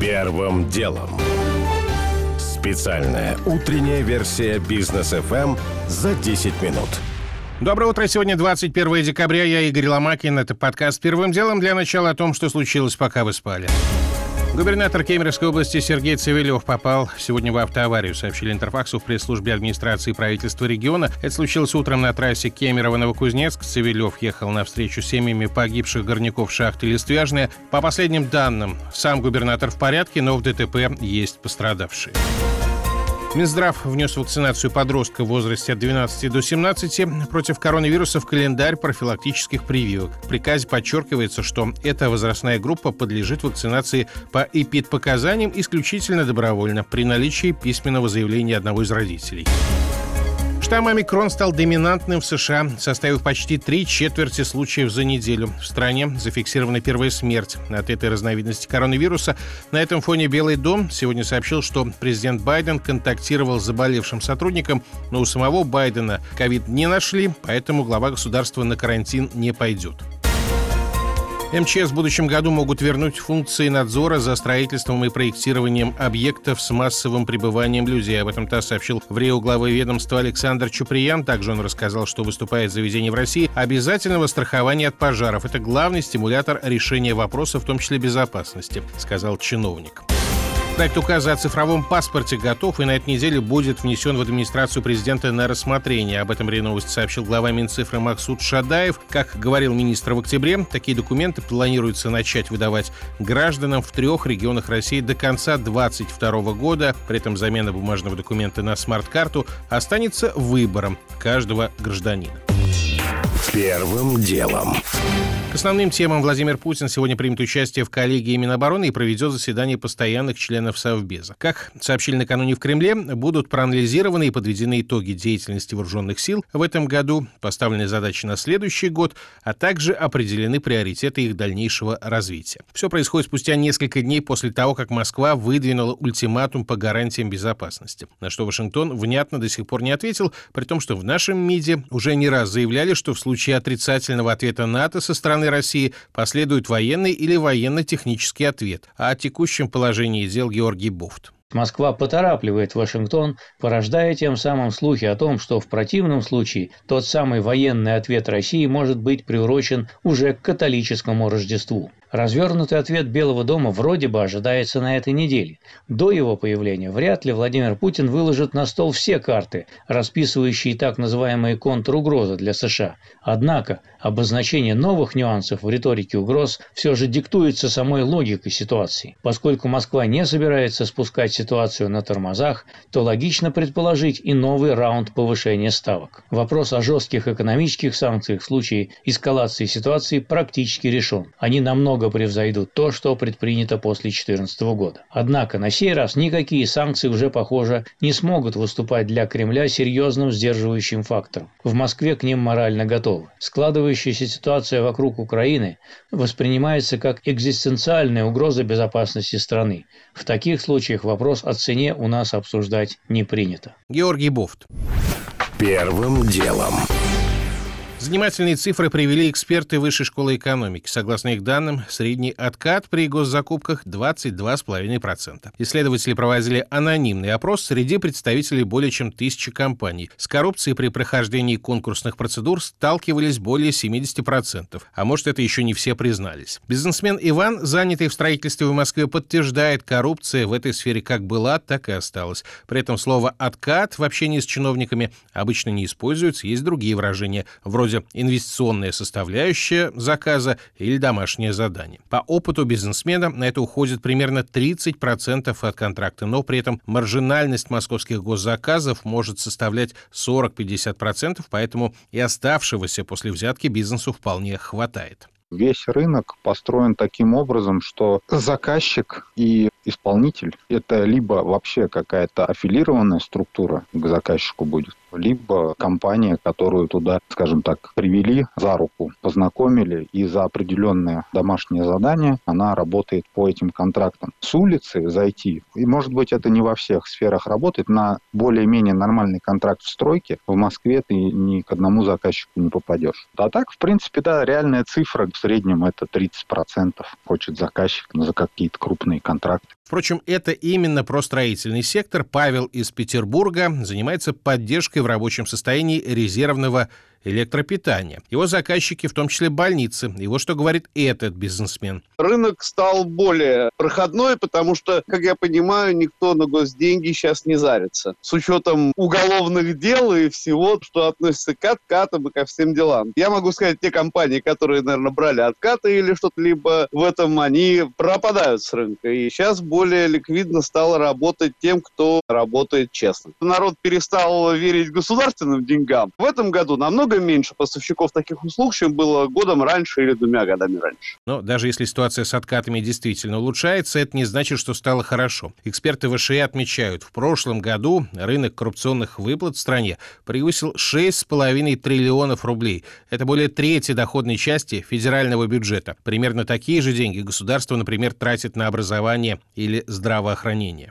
Первым делом. Специальная утренняя версия бизнес FM за 10 минут. Доброе утро. Сегодня 21 декабря. Я Игорь Ломакин. Это подкаст «Первым делом» для начала о том, что случилось, пока вы спали. Губернатор Кемеровской области Сергей Цивилев попал сегодня в автоаварию, сообщили Интерфаксу в пресс-службе администрации правительства региона. Это случилось утром на трассе Кемерово-Новокузнецк. Цивилев ехал на встречу с семьями погибших горняков шахты Листвяжная. По последним данным, сам губернатор в порядке, но в ДТП есть пострадавшие. Минздрав внес вакцинацию подростков в возрасте от 12 до 17 против коронавируса в календарь профилактических прививок. В приказе подчеркивается, что эта возрастная группа подлежит вакцинации по эпидпоказаниям исключительно добровольно при наличии письменного заявления одного из родителей. Штамм омикрон стал доминантным в США, составив почти три четверти случаев за неделю. В стране зафиксирована первая смерть от этой разновидности коронавируса. На этом фоне Белый дом сегодня сообщил, что президент Байден контактировал с заболевшим сотрудником, но у самого Байдена ковид не нашли, поэтому глава государства на карантин не пойдет. МЧС в будущем году могут вернуть функции надзора за строительством и проектированием объектов с массовым пребыванием людей. Об этом ТАСС сообщил в Рио главы ведомства Александр Чуприян. Также он рассказал, что выступает заведение в России обязательного страхования от пожаров. Это главный стимулятор решения вопросов, в том числе безопасности, сказал чиновник. Проект указа о цифровом паспорте готов и на этой неделе будет внесен в администрацию президента на рассмотрение. Об этом РИА Новости сообщил глава Минцифры Максут Шадаев. Как говорил министр в октябре, такие документы планируется начать выдавать гражданам в трех регионах России до конца 2022 года. При этом замена бумажного документа на смарт-карту останется выбором каждого гражданина. Первым делом. К основным темам Владимир Путин сегодня примет участие в коллегии Минобороны и проведет заседание постоянных членов Совбеза. Как сообщили накануне в Кремле, будут проанализированы и подведены итоги деятельности вооруженных сил в этом году, поставлены задачи на следующий год, а также определены приоритеты их дальнейшего развития. Все происходит спустя несколько дней после того, как Москва выдвинула ультиматум по гарантиям безопасности, на что Вашингтон внятно до сих пор не ответил, при том, что в нашем МИДе уже не раз заявляли, что в случае отрицательного ответа НАТО со стороны стороны России последует военный или военно-технический ответ. А о текущем положении дел Георгий Буфт. Москва поторапливает Вашингтон, порождая тем самым слухи о том, что в противном случае тот самый военный ответ России может быть приурочен уже к католическому Рождеству. Развернутый ответ Белого дома вроде бы ожидается на этой неделе. До его появления вряд ли Владимир Путин выложит на стол все карты, расписывающие так называемые контругрозы для США. Однако обозначение новых нюансов в риторике угроз все же диктуется самой логикой ситуации. Поскольку Москва не собирается спускать ситуацию на тормозах, то логично предположить и новый раунд повышения ставок. Вопрос о жестких экономических санкциях в случае эскалации ситуации практически решен. Они намного превзойдут то, что предпринято после 2014 года. Однако на сей раз никакие санкции уже, похоже, не смогут выступать для Кремля серьезным сдерживающим фактором. В Москве к ним морально готовы. Складывающаяся ситуация вокруг Украины воспринимается как экзистенциальная угроза безопасности страны. В таких случаях вопрос о цене у нас обсуждать не принято. Георгий Буфт. Первым делом. Занимательные цифры привели эксперты Высшей школы экономики. Согласно их данным, средний откат при госзакупках 22,5%. Исследователи проводили анонимный опрос среди представителей более чем тысячи компаний. С коррупцией при прохождении конкурсных процедур сталкивались более 70%. А может, это еще не все признались. Бизнесмен Иван, занятый в строительстве в Москве, подтверждает, коррупция в этой сфере как была, так и осталась. При этом слово «откат» в общении с чиновниками обычно не используется, есть другие выражения, вроде вроде инвестиционная составляющая заказа или домашнее задание. По опыту бизнесмена на это уходит примерно 30% от контракта, но при этом маржинальность московских госзаказов может составлять 40-50%, поэтому и оставшегося после взятки бизнесу вполне хватает. Весь рынок построен таким образом, что заказчик и исполнитель – это либо вообще какая-то аффилированная структура к заказчику будет, либо компания, которую туда, скажем так, привели за руку, познакомили, и за определенное домашнее задание она работает по этим контрактам. С улицы зайти, и может быть это не во всех сферах работает, на более-менее нормальный контракт в стройке в Москве ты ни к одному заказчику не попадешь. А так, в принципе, да, реальная цифра в среднем это 30% хочет заказчик за какие-то крупные контракты. Впрочем, это именно простроительный сектор. Павел из Петербурга занимается поддержкой в рабочем состоянии резервного электропитания. Его заказчики, в том числе больницы. И вот что говорит этот бизнесмен. Рынок стал более проходной, потому что, как я понимаю, никто на госденьги сейчас не зарится. С учетом уголовных дел и всего, что относится к откатам и ко всем делам. Я могу сказать, те компании, которые, наверное, брали откаты или что-то либо в этом, они пропадают с рынка. И сейчас более ликвидно стало работать тем, кто работает честно. Народ перестал верить государственным деньгам. В этом году намного намного меньше поставщиков таких услуг, чем было годом раньше или двумя годами раньше. Но даже если ситуация с откатами действительно улучшается, это не значит, что стало хорошо. Эксперты ВШИ отмечают, в прошлом году рынок коррупционных выплат в стране превысил 6,5 триллионов рублей. Это более трети доходной части федерального бюджета. Примерно такие же деньги государство, например, тратит на образование или здравоохранение.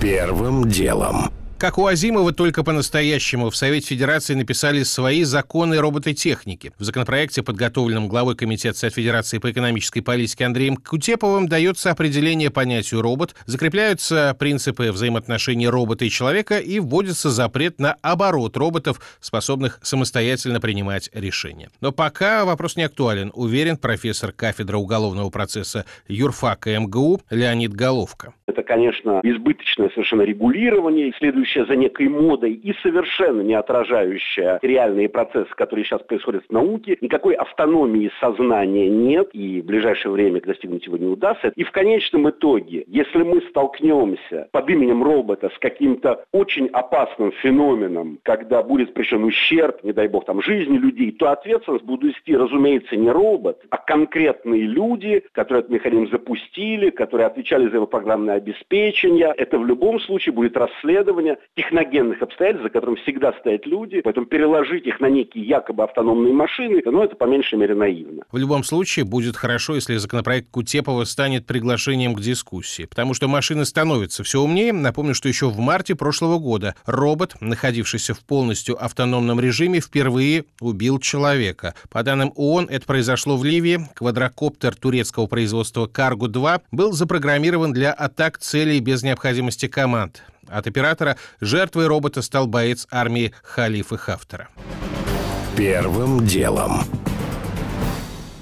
Первым делом. Как у Азимова, только по-настоящему в Совете Федерации написали свои законы робототехники. В законопроекте, подготовленном главой Комитета Совет Федерации по экономической политике Андреем Кутеповым, дается определение понятию «робот», закрепляются принципы взаимоотношений робота и человека и вводится запрет на оборот роботов, способных самостоятельно принимать решения. Но пока вопрос не актуален, уверен профессор кафедры уголовного процесса юрфака МГУ Леонид Головка. Это, конечно, избыточное совершенно регулирование, следующее за некой модой и совершенно не отражающее реальные процессы, которые сейчас происходят в науке. Никакой автономии сознания нет, и в ближайшее время достигнуть его не удастся. И в конечном итоге, если мы столкнемся под именем робота с каким-то очень опасным феноменом, когда будет причем ущерб, не дай бог, там, жизни людей, то ответственность будут нести, разумеется, не робот, а конкретные люди, которые этот механизм запустили, которые отвечали за его программное обеспечения. Это в любом случае будет расследование техногенных обстоятельств, за которым всегда стоят люди. Поэтому переложить их на некие якобы автономные машины, ну, это по меньшей мере наивно. В любом случае будет хорошо, если законопроект Кутепова станет приглашением к дискуссии, потому что машины становятся все умнее. Напомню, что еще в марте прошлого года робот, находившийся в полностью автономном режиме, впервые убил человека. По данным ООН, это произошло в Ливии. Квадрокоптер турецкого производства «Каргу-2» был запрограммирован для атак так целей без необходимости команд. От оператора жертвой робота стал боец армии Халифа Хафтера. Первым делом.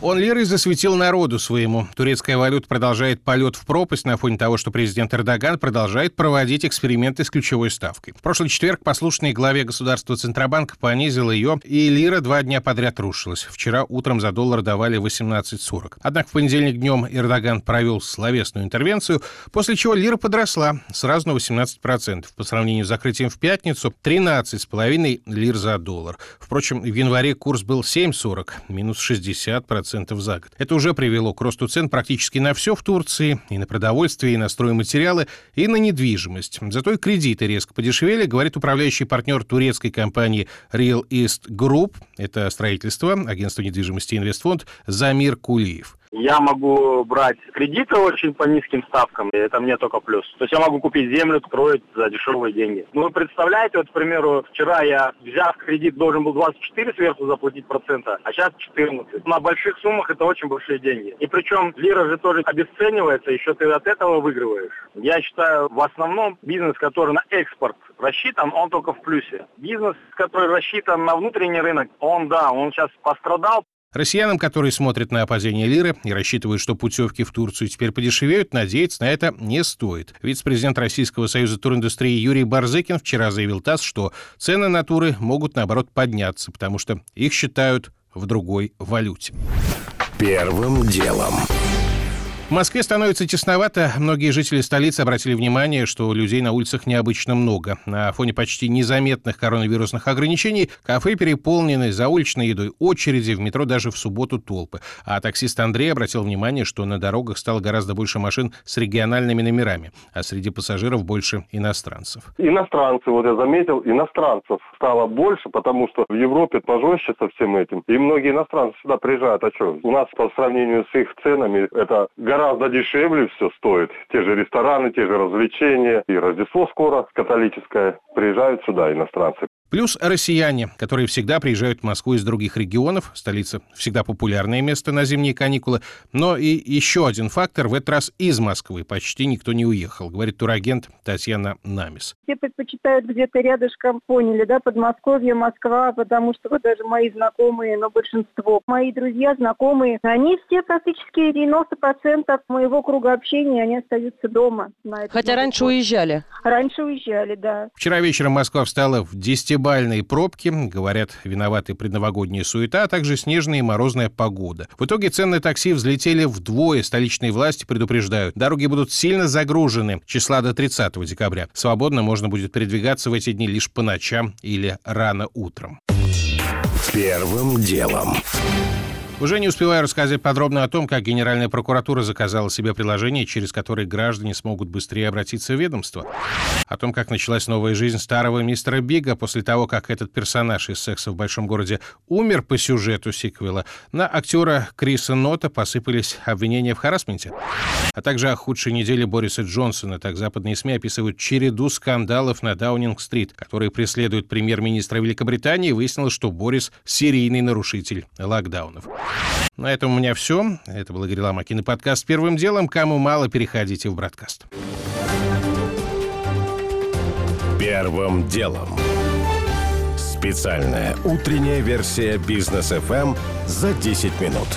Он лирой засветил народу своему. Турецкая валюта продолжает полет в пропасть на фоне того, что президент Эрдоган продолжает проводить эксперименты с ключевой ставкой. В прошлый четверг послушный главе государства Центробанк понизил ее, и лира два дня подряд рушилась. Вчера утром за доллар давали 18.40. Однако в понедельник днем Эрдоган провел словесную интервенцию, после чего лира подросла сразу на 18%. По сравнению с закрытием в пятницу 13,5 лир за доллар. Впрочем, в январе курс был 7,40, минус 60% 10% за год. Это уже привело к росту цен практически на все в Турции, и на продовольствие, и на стройматериалы, и на недвижимость. Зато и кредиты резко подешевели, говорит управляющий партнер турецкой компании Real East Group, это строительство, агентство недвижимости Инвестфонд, Замир Кулиев. Я могу брать кредиты очень по низким ставкам, и это мне только плюс. То есть я могу купить землю, строить за дешевые деньги. Ну, вы представляете, вот, к примеру, вчера я, взяв кредит, должен был 24 сверху заплатить процента, а сейчас 14. На больших суммах это очень большие деньги. И причем лира же тоже обесценивается, еще ты от этого выигрываешь. Я считаю, в основном бизнес, который на экспорт рассчитан, он только в плюсе. Бизнес, который рассчитан на внутренний рынок, он, да, он сейчас пострадал, Россиянам, которые смотрят на падение лиры и рассчитывают, что путевки в Турцию теперь подешевеют, надеяться на это не стоит. Вице-президент Российского союза туриндустрии Юрий Барзыкин вчера заявил ТАСС, что цены на туры могут, наоборот, подняться, потому что их считают в другой валюте. Первым делом. В Москве становится тесновато. Многие жители столицы обратили внимание, что людей на улицах необычно много. На фоне почти незаметных коронавирусных ограничений кафе переполнены, за уличной едой очереди, в метро даже в субботу толпы. А таксист Андрей обратил внимание, что на дорогах стало гораздо больше машин с региональными номерами, а среди пассажиров больше иностранцев. Иностранцы, вот я заметил, иностранцев стало больше, потому что в Европе пожестче со всем этим. И многие иностранцы сюда приезжают. А что? У нас по сравнению с их ценами это гораздо дешевле все стоит. Те же рестораны, те же развлечения. И Рождество скоро католическое. Приезжают сюда иностранцы. Плюс россияне, которые всегда приезжают в Москву из других регионов. Столица всегда популярное место на зимние каникулы. Но и еще один фактор. В этот раз из Москвы почти никто не уехал, говорит турагент Татьяна Намис. Все предпочитают где-то рядышком, поняли, да, Подмосковье, Москва, потому что вот даже мои знакомые, но большинство, мои друзья, знакомые, они все практически 90% моего круга общения, они остаются дома. Хотя раньше уезжали. Раньше уезжали, да. Вчера вечером Москва встала в 10 десятибальные пробки, говорят, виноваты предновогодняя суета, а также снежная и морозная погода. В итоге цены такси взлетели вдвое. Столичные власти предупреждают, дороги будут сильно загружены числа до 30 декабря. Свободно можно будет передвигаться в эти дни лишь по ночам или рано утром. Первым делом. Уже не успеваю рассказать подробно о том, как Генеральная прокуратура заказала себе приложение, через которое граждане смогут быстрее обратиться в ведомство. О том, как началась новая жизнь старого мистера Бига после того, как этот персонаж из «Секса в большом городе» умер по сюжету сиквела. На актера Криса Нота посыпались обвинения в харасменте. А также о худшей неделе Бориса Джонсона. Так западные СМИ описывают череду скандалов на Даунинг-стрит, которые преследуют премьер-министра Великобритании. Выяснилось, что Борис — серийный нарушитель локдаунов. На этом у меня все. Это был Игорь Ломакин и подкаст «Первым делом». Кому мало, переходите в бродкаст. Первым делом. Специальная утренняя версия бизнес FM за 10 минут.